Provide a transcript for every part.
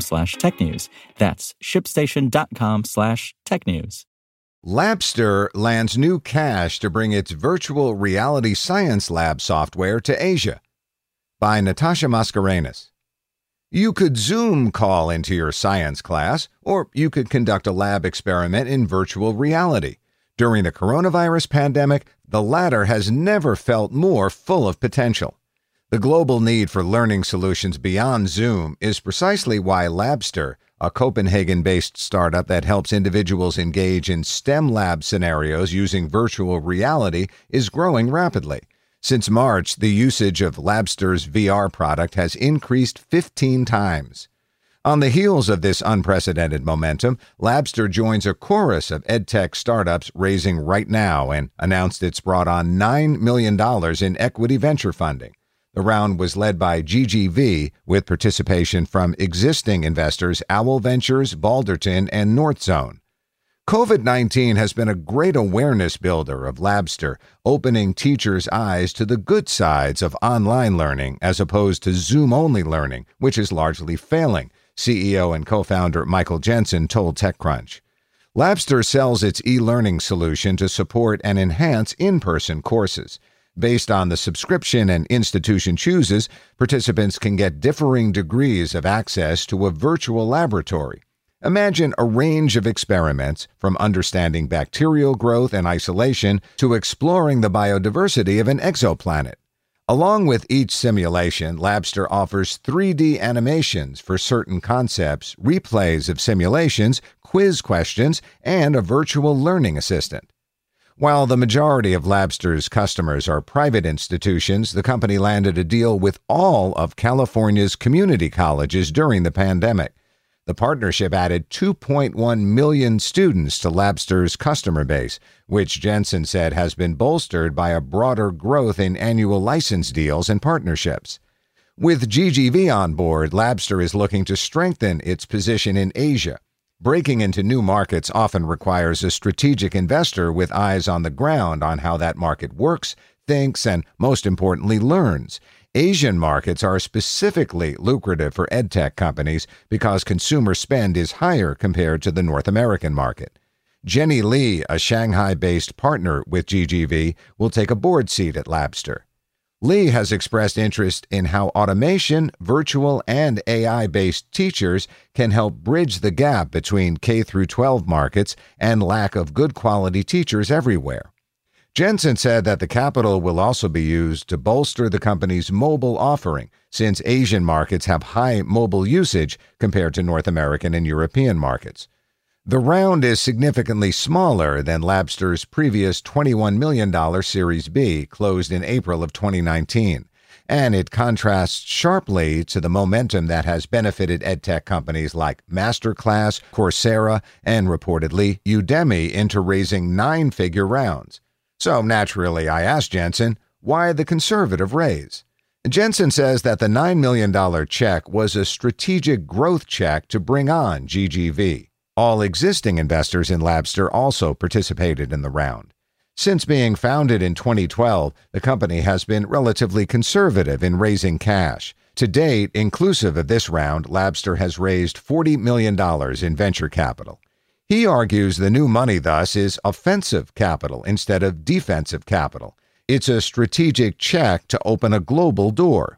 slash technews. That's shipstation.com slash technews. Labster lands new cash to bring its virtual reality science lab software to Asia. By Natasha Mascarenhas. You could Zoom call into your science class, or you could conduct a lab experiment in virtual reality. During the coronavirus pandemic, the latter has never felt more full of potential. The global need for learning solutions beyond Zoom is precisely why Labster, a Copenhagen based startup that helps individuals engage in STEM lab scenarios using virtual reality, is growing rapidly. Since March, the usage of Labster's VR product has increased 15 times. On the heels of this unprecedented momentum, Labster joins a chorus of edtech startups raising right now and announced it's brought on $9 million in equity venture funding. The round was led by GGV with participation from existing investors Owl Ventures, Balderton, and Northzone. COVID 19 has been a great awareness builder of Labster, opening teachers' eyes to the good sides of online learning as opposed to Zoom only learning, which is largely failing, CEO and co founder Michael Jensen told TechCrunch. Labster sells its e learning solution to support and enhance in person courses. Based on the subscription an institution chooses, participants can get differing degrees of access to a virtual laboratory. Imagine a range of experiments from understanding bacterial growth and isolation to exploring the biodiversity of an exoplanet. Along with each simulation, Labster offers 3D animations for certain concepts, replays of simulations, quiz questions, and a virtual learning assistant. While the majority of Labster's customers are private institutions, the company landed a deal with all of California's community colleges during the pandemic. The partnership added 2.1 million students to Labster's customer base, which Jensen said has been bolstered by a broader growth in annual license deals and partnerships. With GGV on board, Labster is looking to strengthen its position in Asia. Breaking into new markets often requires a strategic investor with eyes on the ground on how that market works, thinks, and most importantly, learns. Asian markets are specifically lucrative for edtech companies because consumer spend is higher compared to the North American market. Jenny Lee, a Shanghai based partner with GGV, will take a board seat at Labster. Lee has expressed interest in how automation, virtual, and AI based teachers can help bridge the gap between K 12 markets and lack of good quality teachers everywhere. Jensen said that the capital will also be used to bolster the company's mobile offering, since Asian markets have high mobile usage compared to North American and European markets. The round is significantly smaller than Labster's previous $21 million Series B, closed in April of 2019, and it contrasts sharply to the momentum that has benefited edtech companies like Masterclass, Coursera, and reportedly Udemy into raising nine figure rounds. So naturally, I asked Jensen, why the conservative raise? Jensen says that the $9 million check was a strategic growth check to bring on GGV. All existing investors in Labster also participated in the round. Since being founded in 2012, the company has been relatively conservative in raising cash. To date, inclusive of this round, Labster has raised $40 million in venture capital. He argues the new money, thus, is offensive capital instead of defensive capital. It's a strategic check to open a global door.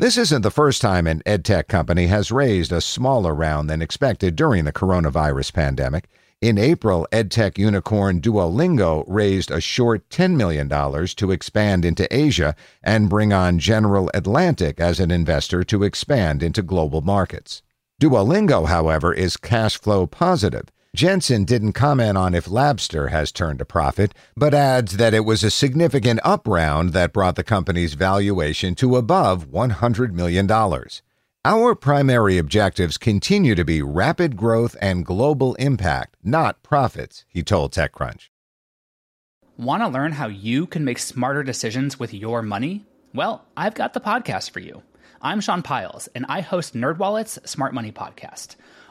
This isn't the first time an edtech company has raised a smaller round than expected during the coronavirus pandemic. In April, edtech unicorn Duolingo raised a short $10 million to expand into Asia and bring on General Atlantic as an investor to expand into global markets. Duolingo, however, is cash flow positive. Jensen didn't comment on if Labster has turned a profit, but adds that it was a significant up round that brought the company's valuation to above $100 million. Our primary objectives continue to be rapid growth and global impact, not profits, he told TechCrunch. Want to learn how you can make smarter decisions with your money? Well, I've got the podcast for you. I'm Sean Pyles, and I host NerdWallet's Smart Money Podcast.